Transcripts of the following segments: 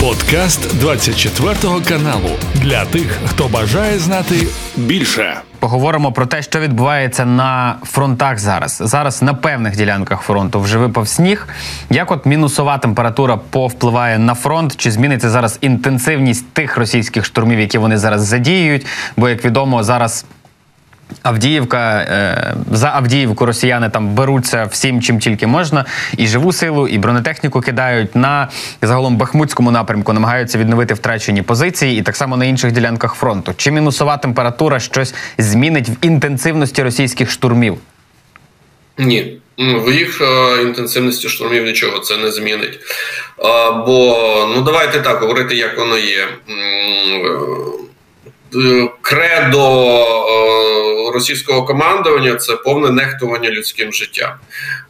Подкаст 24 каналу для тих, хто бажає знати більше. Поговоримо про те, що відбувається на фронтах зараз. Зараз на певних ділянках фронту вже випав сніг. Як от мінусова температура повпливає на фронт? Чи зміниться зараз інтенсивність тих російських штурмів, які вони зараз задіюють? Бо як відомо, зараз Авдіївка е, за Авдіївку росіяни там беруться всім, чим тільки можна, і живу силу, і бронетехніку кидають на загалом Бахмутському напрямку, намагаються відновити втрачені позиції, і так само на інших ділянках фронту. Чи мінусова температура щось змінить в інтенсивності російських штурмів? Ні, в їх е, інтенсивності штурмів нічого це не змінить. Бо ну давайте так говорити, як воно є. Е, кредо російського командування це повне нехтування людським життям.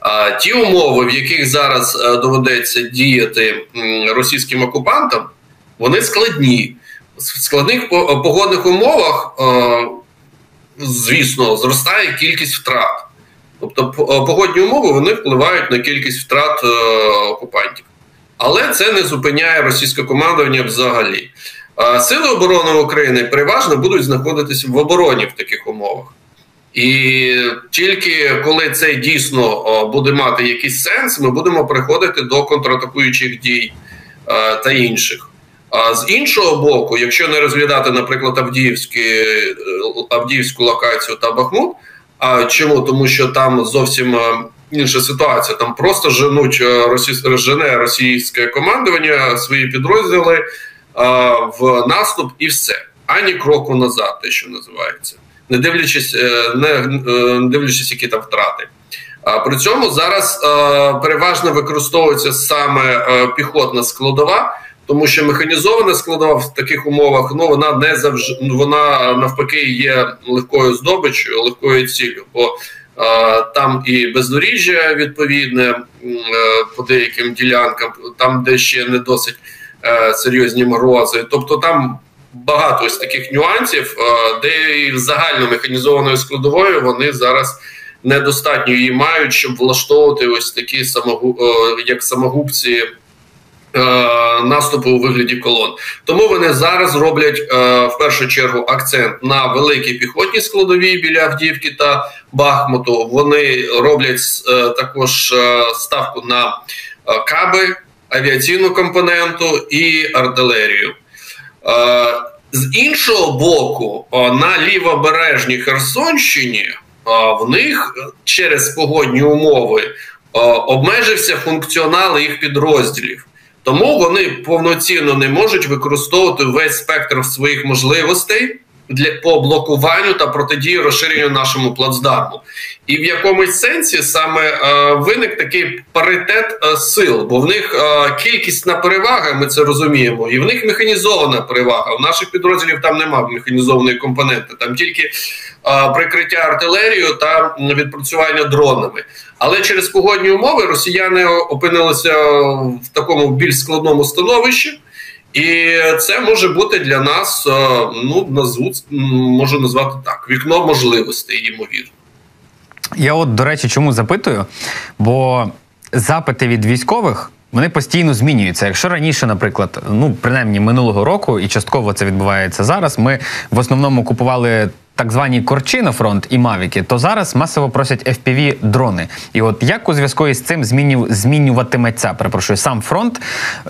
А ті умови, в яких зараз е, доведеться діяти російським окупантам, вони складні. В складних погодних умовах, звісно, зростає кількість втрат. Тобто, погодні умови вони впливають на кількість втрат окупантів. Але це не зупиняє російське командування взагалі. Сили оборони України переважно будуть знаходитися в обороні в таких умовах. І тільки коли це дійсно буде мати якийсь сенс, ми будемо приходити до контратакуючих дій та інших. А з іншого боку, якщо не розглядати, наприклад, Авдіївські Авдіївську локацію та Бахмут, а чому? Тому що там зовсім інша ситуація. Там просто женуть жене російське командування свої підрозділи в наступ і все. Ані кроку назад, те, що називається, не дивлячись, е, не, е, не дивлячись, які там втрати. При цьому зараз е, переважно використовується саме піхотна складова, тому що механізована складова в таких умовах ну вона не завжди вона навпаки є легкою здобиччю, легкою ціллю. Бо там і бездоріжжя відповідне по деяким ділянкам, там де ще не досить. Е, серйозні морози. Тобто там багато ось таких нюансів, е, де і загально механізованою складовою вони зараз недостатньо її мають, щоб влаштовувати ось такі самогу, е, як самогубці. Наступу у вигляді колон, тому вони зараз роблять в першу чергу акцент на великій піхотній складовій біля Авдіївки та Бахмуту. Вони роблять також ставку на каби авіаційну компоненту і артилерію. З іншого боку, на лівобережній Херсонщині в них через погодні умови обмежився функціонал їх підрозділів. Тому вони повноцінно не можуть використовувати весь спектр своїх можливостей для по блокуванню та протидії розширенню нашому плацдарму. І в якомусь сенсі саме е, виник такий паритет е, сил, бо в них е, кількісна перевага, ми це розуміємо, і в них механізована перевага. У наших підрозділів там немає механізованої компоненти, там тільки е, прикриття артилерією та відпрацювання дронами. Але через погодні умови росіяни опинилися в такому більш складному становищі. І це може бути для нас, е, ну назву можу назвати так: вікно можливостей, ймовірно. Я от, до речі, чому запитую? Бо запити від військових. Вони постійно змінюються. Якщо раніше, наприклад, ну принаймні минулого року, і частково це відбувається зараз. Ми в основному купували так звані корчі на фронт і мавіки, то зараз масово просять fpv дрони. І от як у зв'язку із цим зміню, змінюватиметься, перепрошую, сам фронт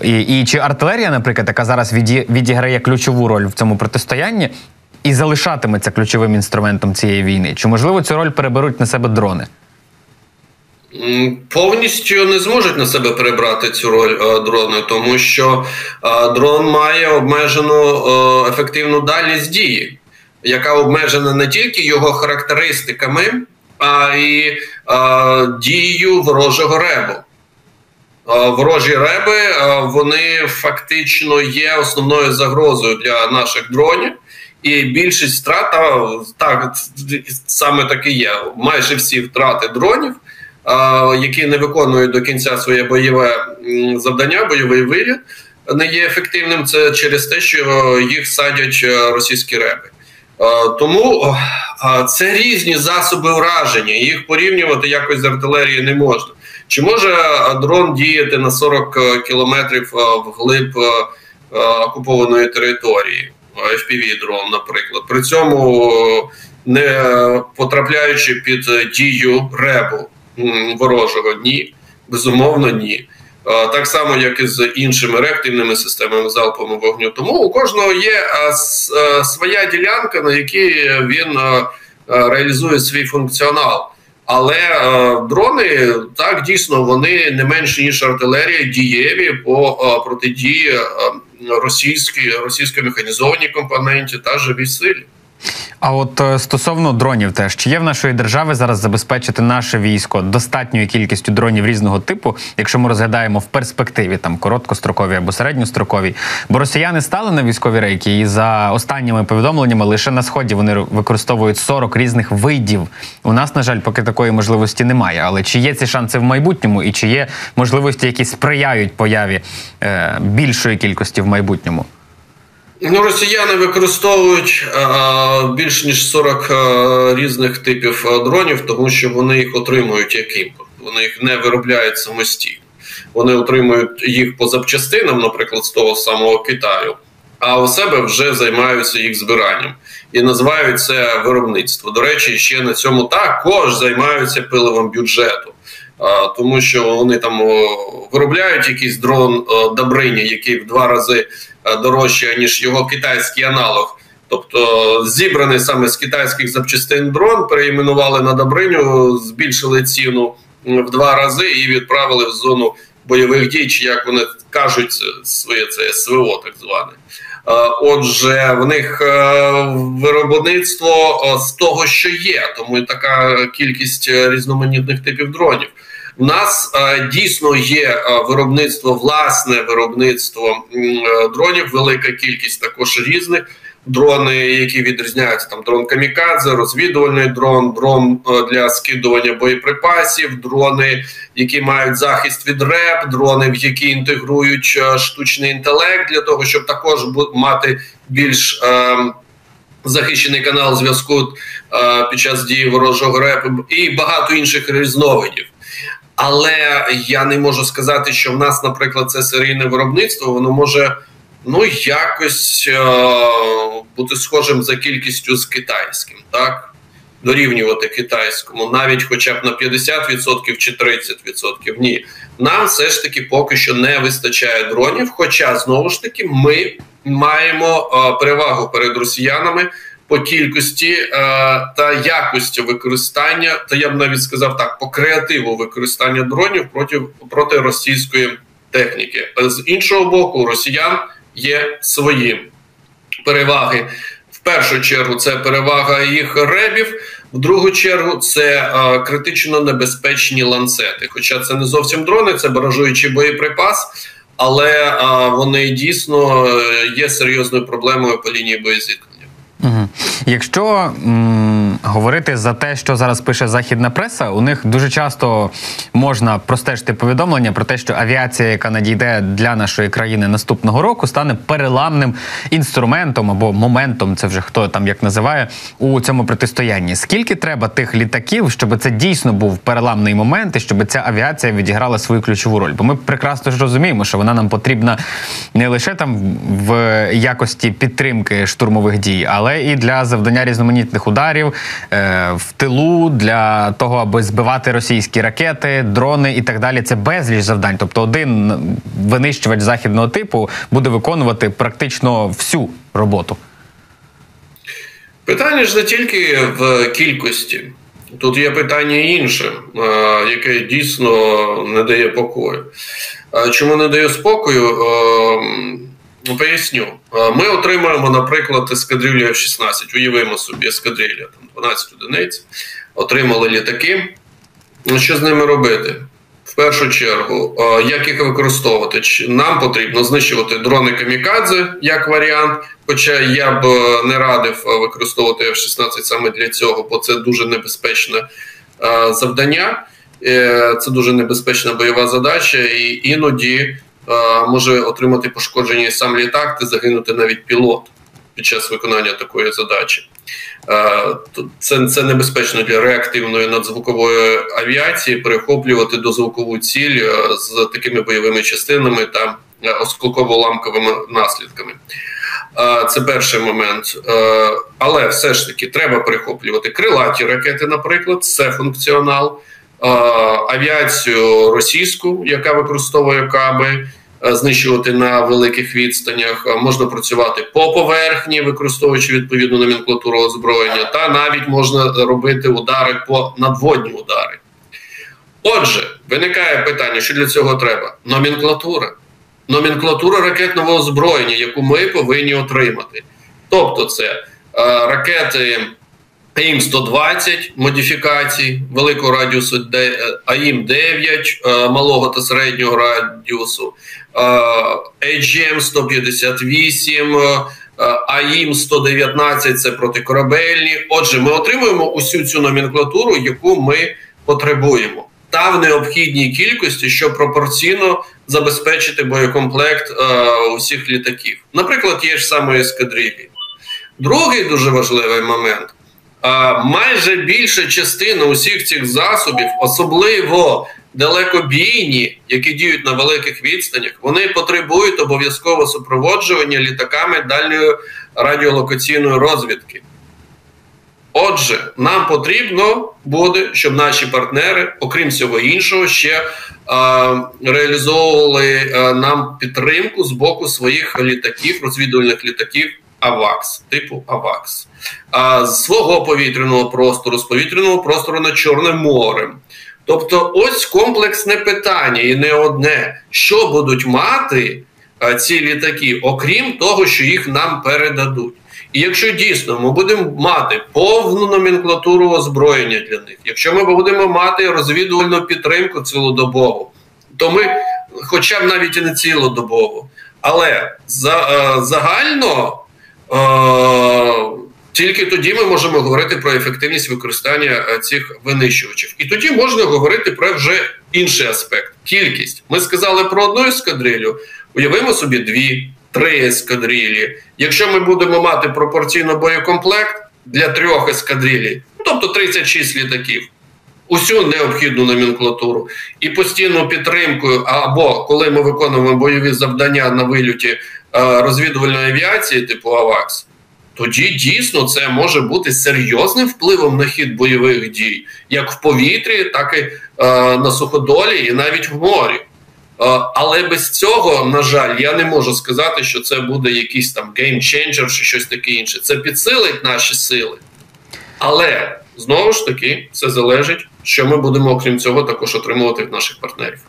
і, і чи артилерія, наприклад, яка зараз віді, відіграє ключову роль в цьому протистоянні, і залишатиметься ключовим інструментом цієї війни? Чи можливо цю роль переберуть на себе дрони? Повністю не зможуть на себе перебрати цю роль е, дрони, тому що е, дрон має обмежену е, ефективну дальність дії яка обмежена не тільки його характеристиками, а й а, дією ворожого ребу. Ворожі реби вони фактично є основною загрозою для наших дронів. І більшість втрат так саме таки є. Майже всі втрати дронів, які не виконують до кінця своє бойове завдання, бойовий виліт, не є ефективним. Це через те, що їх садять російські реби. Е, тому це різні засоби враження. Їх порівнювати якось з артилерією не можна. Чи може дрон діяти на 40 е, кілометрів е, вглиб окупованої території. fpv дрон, наприклад, при цьому не потрапляючи під дію ребу ворожого, ні, безумовно, ні. Так само, як і з іншими реактивними системами залпового вогню. Тому у кожного є своя ділянка, на якій він реалізує свій функціонал. Але дрони так дійсно вони не менше ніж артилерія, дієві по протидії російській російської механізованій компоненті та живій силі. А от е, стосовно дронів, теж чи є в нашої держави зараз забезпечити наше військо достатньою кількістю дронів різного типу, якщо ми розглядаємо в перспективі там короткострокові або середньострокові? Бо росіяни стали на військові рейки, і за останніми повідомленнями лише на сході вони використовують 40 різних видів. У нас, на жаль, поки такої можливості немає. Але чи є ці шанси в майбутньому, і чи є можливості, які сприяють появі е, більшої кількості в майбутньому? Ну, росіяни використовують а, більш ніж 40 а, різних типів а, дронів, тому що вони їх отримують як імпорт. Вони їх не виробляють самостійно. Вони отримують їх по запчастинам, наприклад, з того самого Китаю, а у себе вже займаються їх збиранням і називають це виробництво. До речі, ще на цьому також займаються пиливом бюджету. Тому що вони там виробляють якийсь дрон Добриня, який в два рази Е, дорожче ніж його китайський аналог. Тобто зібраний саме з китайських запчастин дрон переіменували на Добриню, збільшили ціну в два рази і відправили в зону бойових дій, чи як вони кажуть, своє це СВО, так зване. Е, отже, в них е, виробництво з того, що є, тому і така кількість різноманітних типів дронів. У нас е, дійсно є е, виробництво, власне виробництво е, дронів, велика кількість також різних. Дрони, які відрізняються там дрон камікадзе, розвідувальний дрон, дрон для скидування боєприпасів, дрони, які мають захист від РЕП, дрони, в які інтегрують штучний інтелект для того, щоб також мати більш е, захищений канал зв'язку е, під час дії ворожого РЕП і багато інших різновидів. Але я не можу сказати, що в нас, наприклад, це серійне виробництво, воно може ну якось е бути схожим за кількістю з китайським, так дорівнювати китайському, навіть хоча б на 50% чи 30%. Ні, нам все ж таки поки що не вистачає дронів. Хоча знову ж таки ми маємо е перевагу перед росіянами по кількості е, та якості використання, та я б навіть сказав так, по креативу використання дронів проти проти російської техніки. З іншого боку, росіян є свої переваги. В першу чергу це перевага їх ребів. В другу чергу це е, критично небезпечні ланцети. Хоча це не зовсім дрони, це баражуючий боєприпас, але е, вони дійсно е, є серйозною проблемою по лінії боєзіткнення. Якщо м, говорити за те, що зараз пише західна преса, у них дуже часто можна простежити повідомлення про те, що авіація, яка надійде для нашої країни наступного року, стане переламним інструментом або моментом, це вже хто там як називає, у цьому протистоянні. Скільки треба тих літаків, щоб це дійсно був переламний момент, і щоб ця авіація відіграла свою ключову роль? Бо ми прекрасно ж розуміємо, що вона нам потрібна не лише там в якості підтримки штурмових дій, але і для завдання різноманітних ударів е, в тилу для того, аби збивати російські ракети, дрони і так далі. Це безліч завдань. Тобто, один винищувач західного типу буде виконувати практично всю роботу. Питання ж не тільки в кількості. Тут є питання інше, е, яке дійсно не дає покою. Чому не дає спокою? Ну, поясню. Ми отримаємо, наприклад, ескадрилля F-16. Уявимо собі ескадрилля, там 12 одиниць, отримали літаки. Ну, що з ними робити? В першу чергу, як їх використовувати? Нам потрібно знищувати дрони камікадзе як варіант. Хоча я б е, не радив е, використовувати F-16 саме для цього, бо це дуже небезпечне е, завдання, це дуже небезпечна бойова задача, і іноді Е, може отримати пошкодження сам літак та загинути навіть пілот під час виконання такої задачі. Е, це це небезпечно для реактивної надзвукової авіації перехоплювати дозвукову ціль е, з такими бойовими частинами та осколково-ламковими наслідками. Це перший момент. Але все ж таки треба перехоплювати крилаті ракети, наприклад, це функціонал, авіацію російську, яка використовує каби. Знищувати на великих відстанях, можна працювати по поверхні, використовуючи відповідну номенклатуру озброєння, та навіть можна робити удари по надводні удари. Отже, виникає питання, що для цього треба? Номенклатура номенклатура ракетного озброєння, яку ми повинні отримати. Тобто, це е, ракети AIM-120 модифікацій великого радіусу, AIM-9 е, малого та середнього радіусу, AGM-158, AIM-119 це протикорабельні. Отже, ми отримуємо усю цю номенклатуру, яку ми потребуємо та в необхідній кількості, щоб пропорційно забезпечити боєкомплект е, усіх літаків. Наприклад, є ж саме ескадрилі. Другий дуже важливий момент. Майже більша частина усіх цих засобів, особливо далекобійні, які діють на великих відстанях, вони потребують обов'язково супроводжування літаками дальньої радіолокаційної розвідки. Отже, нам потрібно буде, щоб наші партнери, окрім всього іншого, ще е, реалізовували е, нам підтримку з боку своїх літаків, розвідувальних літаків АВАКС, типу АВАКС, е, з свого повітряного простору, з повітряного простору над Чорним морем. Тобто, ось комплексне питання, і не одне, що будуть мати е, ці літаки, окрім того, що їх нам передадуть. І якщо дійсно ми будемо мати повну номенклатуру озброєння для них, якщо ми будемо мати розвідувальну підтримку цілодобову, то ми, хоча б навіть і не цілодобову, але за, е, загально тільки тоді ми можемо говорити про ефективність використання е, цих винищувачів. І тоді можна говорити про вже інший аспект кількість. Ми сказали про одну ескадрилю, уявимо собі дві три ескадрилі. Якщо ми будемо мати пропорційно боєкомплект для трьох ескадрилій, тобто 36 літаків, усю необхідну номенклатуру і постійну підтримку, або коли ми виконуємо бойові завдання на вильоті е, розвідувальної авіації, типу АВАКС. Тоді дійсно це може бути серйозним впливом на хід бойових дій, як в повітрі, так і е, на суходолі, і навіть в морі. Е, але без цього, на жаль, я не можу сказати, що це буде якийсь там геймченджер чи щось таке інше. Це підсилить наші сили. Але знову ж таки це залежить, що ми будемо, окрім цього, також отримувати від наших партнерів.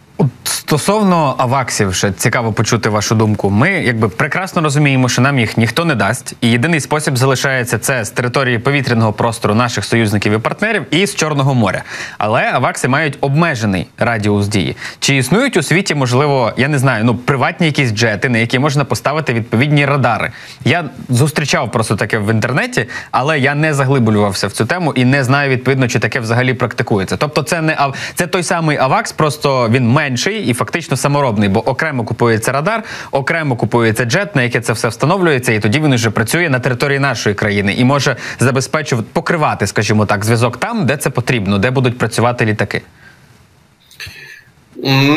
Стосовно аваксів, ще цікаво почути вашу думку. Ми якби прекрасно розуміємо, що нам їх ніхто не дасть, і єдиний спосіб залишається це з території повітряного простору наших союзників і партнерів і з Чорного моря. Але авакси мають обмежений радіус дії. Чи існують у світі, можливо, я не знаю, ну приватні якісь джети, на які можна поставити відповідні радари? Я зустрічав просто таке в інтернеті, але я не заглиблювався в цю тему і не знаю відповідно, чи таке взагалі практикується. Тобто, це не це той самий авакс, просто він менший і фактично саморобний, бо окремо купується радар, окремо купується джет, на яке це все встановлюється, і тоді він вже працює на території нашої країни і може забезпечувати покривати, скажімо так, зв'язок там, де це потрібно, де будуть працювати літаки.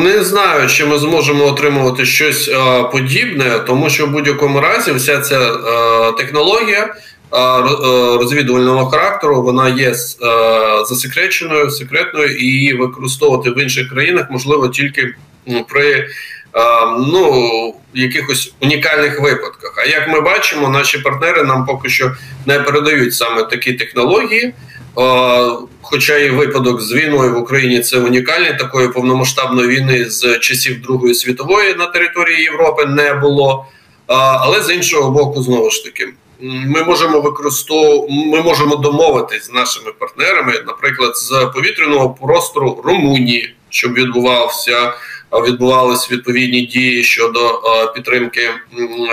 Не знаю, чи ми зможемо отримувати щось а, подібне, тому що в будь-якому разі вся ця а, технологія розвідувального характеру вона є засекреченою, секретною і використовувати в інших країнах можливо тільки при ну, якихось унікальних випадках. А як ми бачимо, наші партнери нам поки що не передають саме такі технології. Хоча і випадок з війною в Україні це унікальний такої повномасштабної війни з часів Другої світової на території Європи не було. Але з іншого боку, знову ж таки, ми можемо використовувати, ми можемо домовитись з нашими партнерами, наприклад, з повітряного простору Румунії, щоб відбувався відбувалися відповідні дії щодо підтримки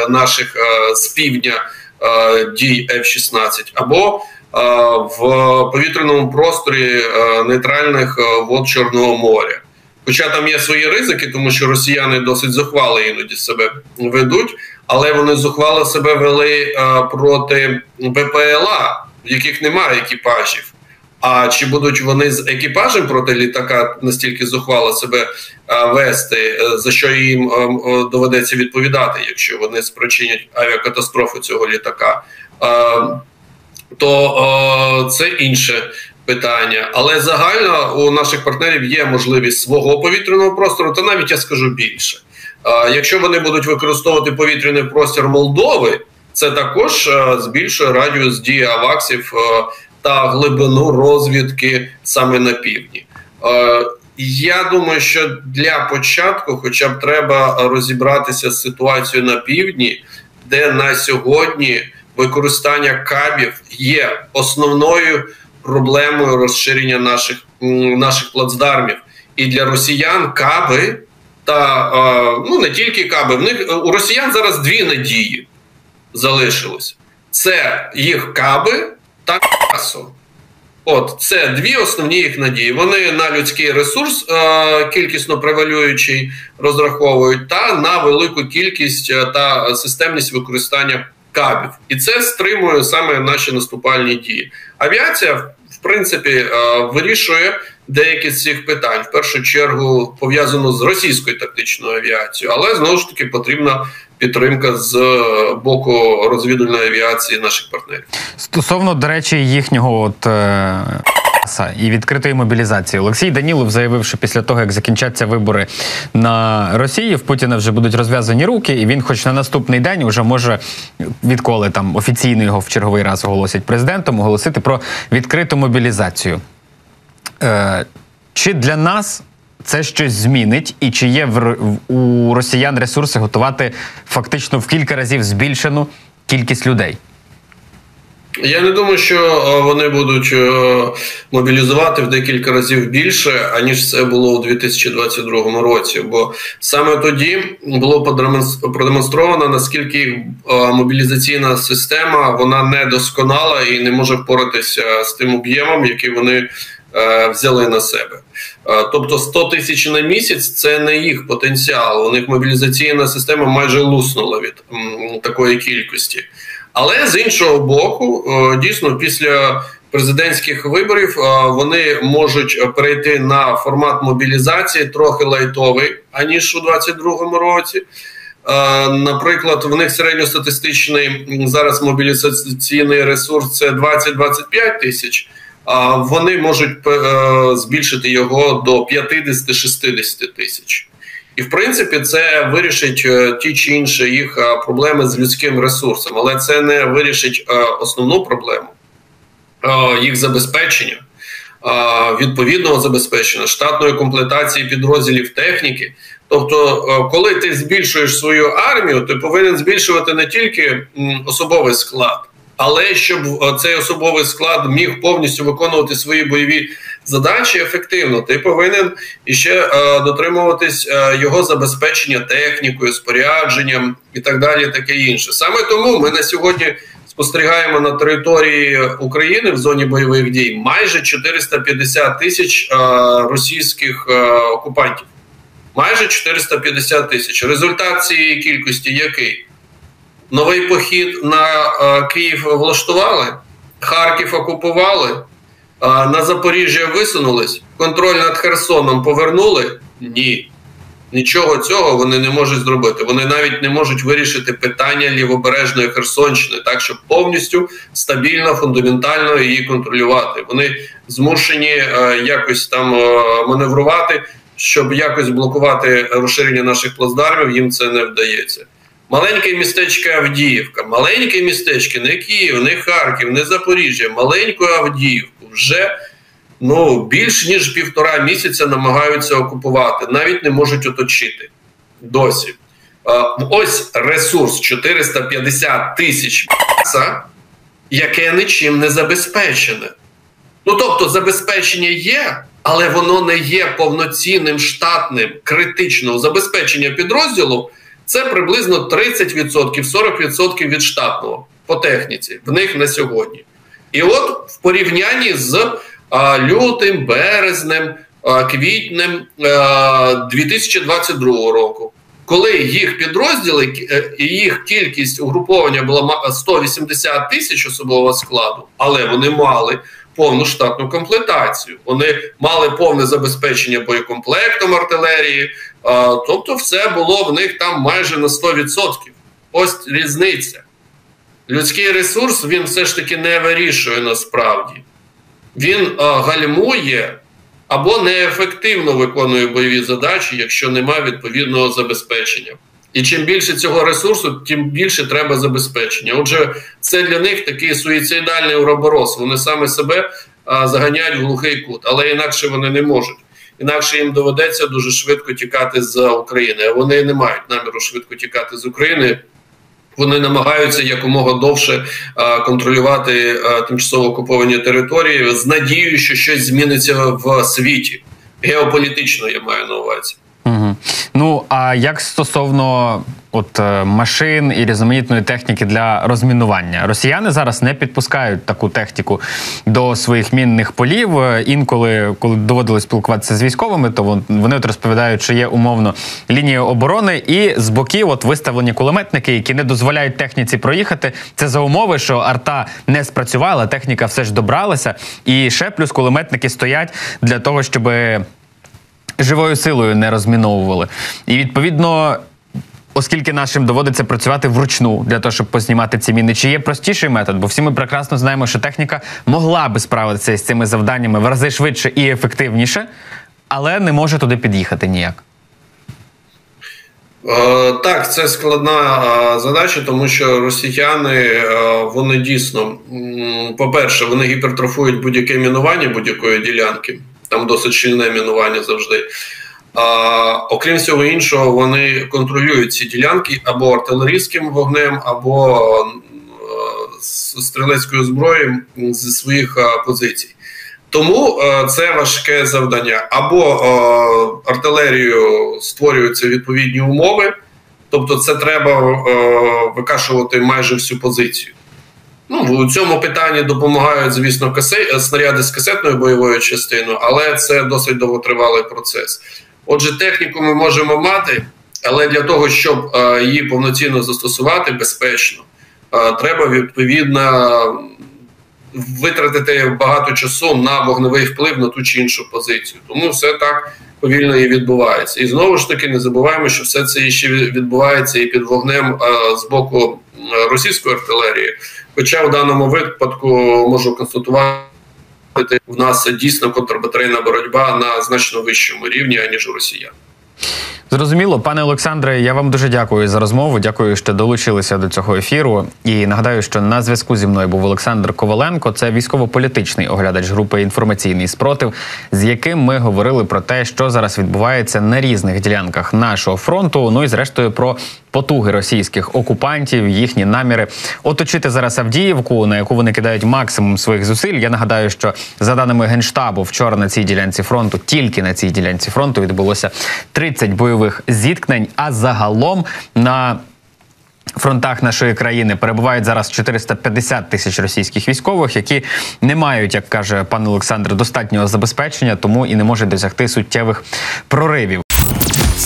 наших з півдня дій F-16, або в повітряному просторі нейтральних вод Чорного моря. Хоча там є свої ризики, тому що росіяни досить зухвало іноді себе ведуть, але вони зухвало себе вели проти БПЛА, в яких немає екіпажів. А чи будуть вони з екіпажем проти літака настільки зухвало себе вести, за що їм доведеться відповідати, якщо вони спричинять авіакатастрофу цього літака? То це інше питання. Але загально у наших партнерів є можливість свого повітряного простору, та навіть я скажу більше. Якщо вони будуть використовувати повітряний простір Молдови, це також збільшує радіус дії аваксів та глибину розвідки саме на півдні. Я думаю, що для початку, хоча б треба розібратися з ситуацією на півдні, де на сьогодні використання кабів є основною проблемою розширення наших наших плацдармів. І для росіян каби та ну не тільки каби, в них у росіян зараз дві надії залишилось: це їх каби та касо. От це дві основні їх надії. Вони на людський ресурс е, кількісно превалюючий розраховують, та на велику кількість е, та системність використання кабів, і це стримує саме наші наступальні дії. Авіація в принципі е, вирішує деякі з цих питань в першу чергу пов'язано з російською тактичною авіацією, але знову ж таки потрібна підтримка з боку розвідувальної авіації наших партнерів стосовно до речі їхнього от. Е... І відкритої мобілізації Олексій Данілов заявив, що після того, як закінчаться вибори на Росії, в Путіна вже будуть розв'язані руки, і він, хоч на наступний день, вже може відколи там офіційно його в черговий раз оголосять президентом, оголосити про відкриту мобілізацію. Е, Чи для нас це щось змінить, і чи є в, у росіян ресурси готувати фактично в кілька разів збільшену кількість людей? Я не думаю, що е, вони будуть е, мобілізувати в декілька разів більше, аніж це було у 2022 році. Бо саме тоді було продемонстровано, наскільки мобілізаційна система вона недосконала і не може впоратися з тим об'ємом, який вони взяли на себе. Тобто 100 тисяч на місяць це не їх потенціал. У них мобілізаційна система майже луснула від такої кількості. Але з іншого боку, е, дійсно, після президентських виборів е, вони можуть перейти на формат мобілізації трохи лайтовий аніж у 2022 році. Е, наприклад, в них середньостатистичний зараз мобілізаційний ресурс це 20-25 тисяч. Вони можуть збільшити його до 50-60 тисяч. І в принципі це вирішить е, ті чи інші їх е, проблеми з людським ресурсом, але це не вирішить е, основну проблему їх забезпечення, відповідного забезпечення, штатної комплектації підрозділів техніки. Тобто, коли ти збільшуєш свою армію, ти повинен збільшувати не тільки особовий склад, але щоб цей особовий склад міг повністю виконувати свої бойові задачі ефективно, ти повинен іще е, дотримуватись е, його забезпечення технікою, спорядженням і так далі, таке інше. Саме тому ми на сьогодні. Спостерігаємо на території України в зоні бойових дій майже 450 тисяч е, російських е, окупантів. Майже 450 тисяч. Результат цієї кількості який? Новий похід на е, Київ влаштували, Харків окупували, на Запоріжжя висунулись, контроль над Херсоном повернули? Ні. Нічого цього вони не можуть зробити. Вони навіть не можуть вирішити питання лівобережної Херсонщини, так щоб повністю стабільно, фундаментально її контролювати. Вони змушені е, якось там е, маневрувати, щоб якось блокувати розширення наших плацдармів. Їм це не вдається. Маленьке містечко Авдіївка, маленьке містечко, не Київ, не Харків, не Запоріжжя, маленьку Авдіївку вже ну, більш ніж півтора місяця намагаються окупувати, навіть не можуть оточити досі. Ось ресурс 450 тисяч яке нічим не забезпечене. Ну тобто, забезпечення є, але воно не є повноцінним штатним критичного забезпечення підрозділу. Це приблизно 30%, 40% від штатного по техніці в них на сьогодні. І от в порівнянні з а, лютим, березнем, а, квітнем а, 2022 року, коли їх підрозділи е, і їх кількість угруповання була 180 тисяч особового складу, але вони мали повну штатну комплектацію. Вони мали повне забезпечення боєкомплектом артилерії, тобто, все було в них там майже на 100%. Ось різниця. Людський ресурс він все ж таки не вирішує насправді. Він гальмує або неефективно виконує бойові задачі, якщо немає відповідного забезпечення. І чим більше цього ресурсу, тим більше треба забезпечення. Отже, це для них такий суїцидальний уроборос. Вони саме себе а, заганяють в глухий кут, але інакше вони не можуть. Інакше їм доведеться дуже швидко тікати з України. Вони не мають наміру швидко тікати з України. Вони намагаються якомога довше а, контролювати а, тимчасово окуповані території з надією, що щось зміниться в світі. Геополітично я маю на увазі. Ну а як стосовно от е, машин і різноманітної техніки для розмінування, росіяни зараз не підпускають таку техніку до своїх мінних полів. Е, інколи, коли доводилось спілкуватися з військовими, то вони от розповідають, що є умовно лінія оборони, і з боків от виставлені кулеметники, які не дозволяють техніці проїхати. Це за умови, що арта не спрацювала, техніка все ж добралася, і ще плюс кулеметники стоять для того, щоби живою силою не розміновували. І відповідно. Оскільки нашим доводиться працювати вручну для того, щоб познімати ці міни, чи є простіший метод? Бо всі ми прекрасно знаємо, що техніка могла би справитися з цими завданнями в рази швидше і ефективніше, але не може туди під'їхати ніяк. Е, так, це складна е, задача, тому що росіяни е, вони дійсно, по-перше, вони гіпертрофують будь-яке мінування будь-якої ділянки там досить щільне мінування завжди. А, Окрім всього іншого, вони контролюють ці ділянки або артилерійським вогнем, або стрілецькою зброєю зі своїх позицій. Тому е, це важке завдання. Або е, артилерію створюються відповідні умови, тобто це треба е, викашувати майже всю позицію. Ну, У цьому питанні допомагають, звісно, касе... снаряди з касетною бойовою частиною, але це досить довготривалий процес. Отже, техніку ми можемо мати, але для того, щоб е, її повноцінно застосувати безпечно, е, треба відповідно витратити багато часу на вогневий вплив на ту чи іншу позицію. Тому все так повільно і відбувається. І знову ж таки не забуваємо, що все це ще відбувається і під вогнем е, з боку російської артилерії. Хоча в даному випадку можу констатувати, в нас дійсно контрбатарейна боротьба на значно вищому рівні аніж у росіян. Зрозуміло, пане Олександре, я вам дуже дякую за розмову. Дякую, що долучилися до цього ефіру. І нагадаю, що на зв'язку зі мною був Олександр Коваленко. Це військово-політичний оглядач групи інформаційний спротив, з яким ми говорили про те, що зараз відбувається на різних ділянках нашого фронту. Ну і зрештою про потуги російських окупантів, їхні наміри оточити зараз Авдіївку, на яку вони кидають максимум своїх зусиль. Я нагадаю, що за даними генштабу, вчора на цій ділянці фронту, тільки на цій ділянці фронту відбулося 30 бойових зіткнень. А загалом на Фронтах нашої країни перебувають зараз 450 тисяч російських військових, які не мають, як каже пан Олександр, достатнього забезпечення, тому і не можуть досягти суттєвих проривів.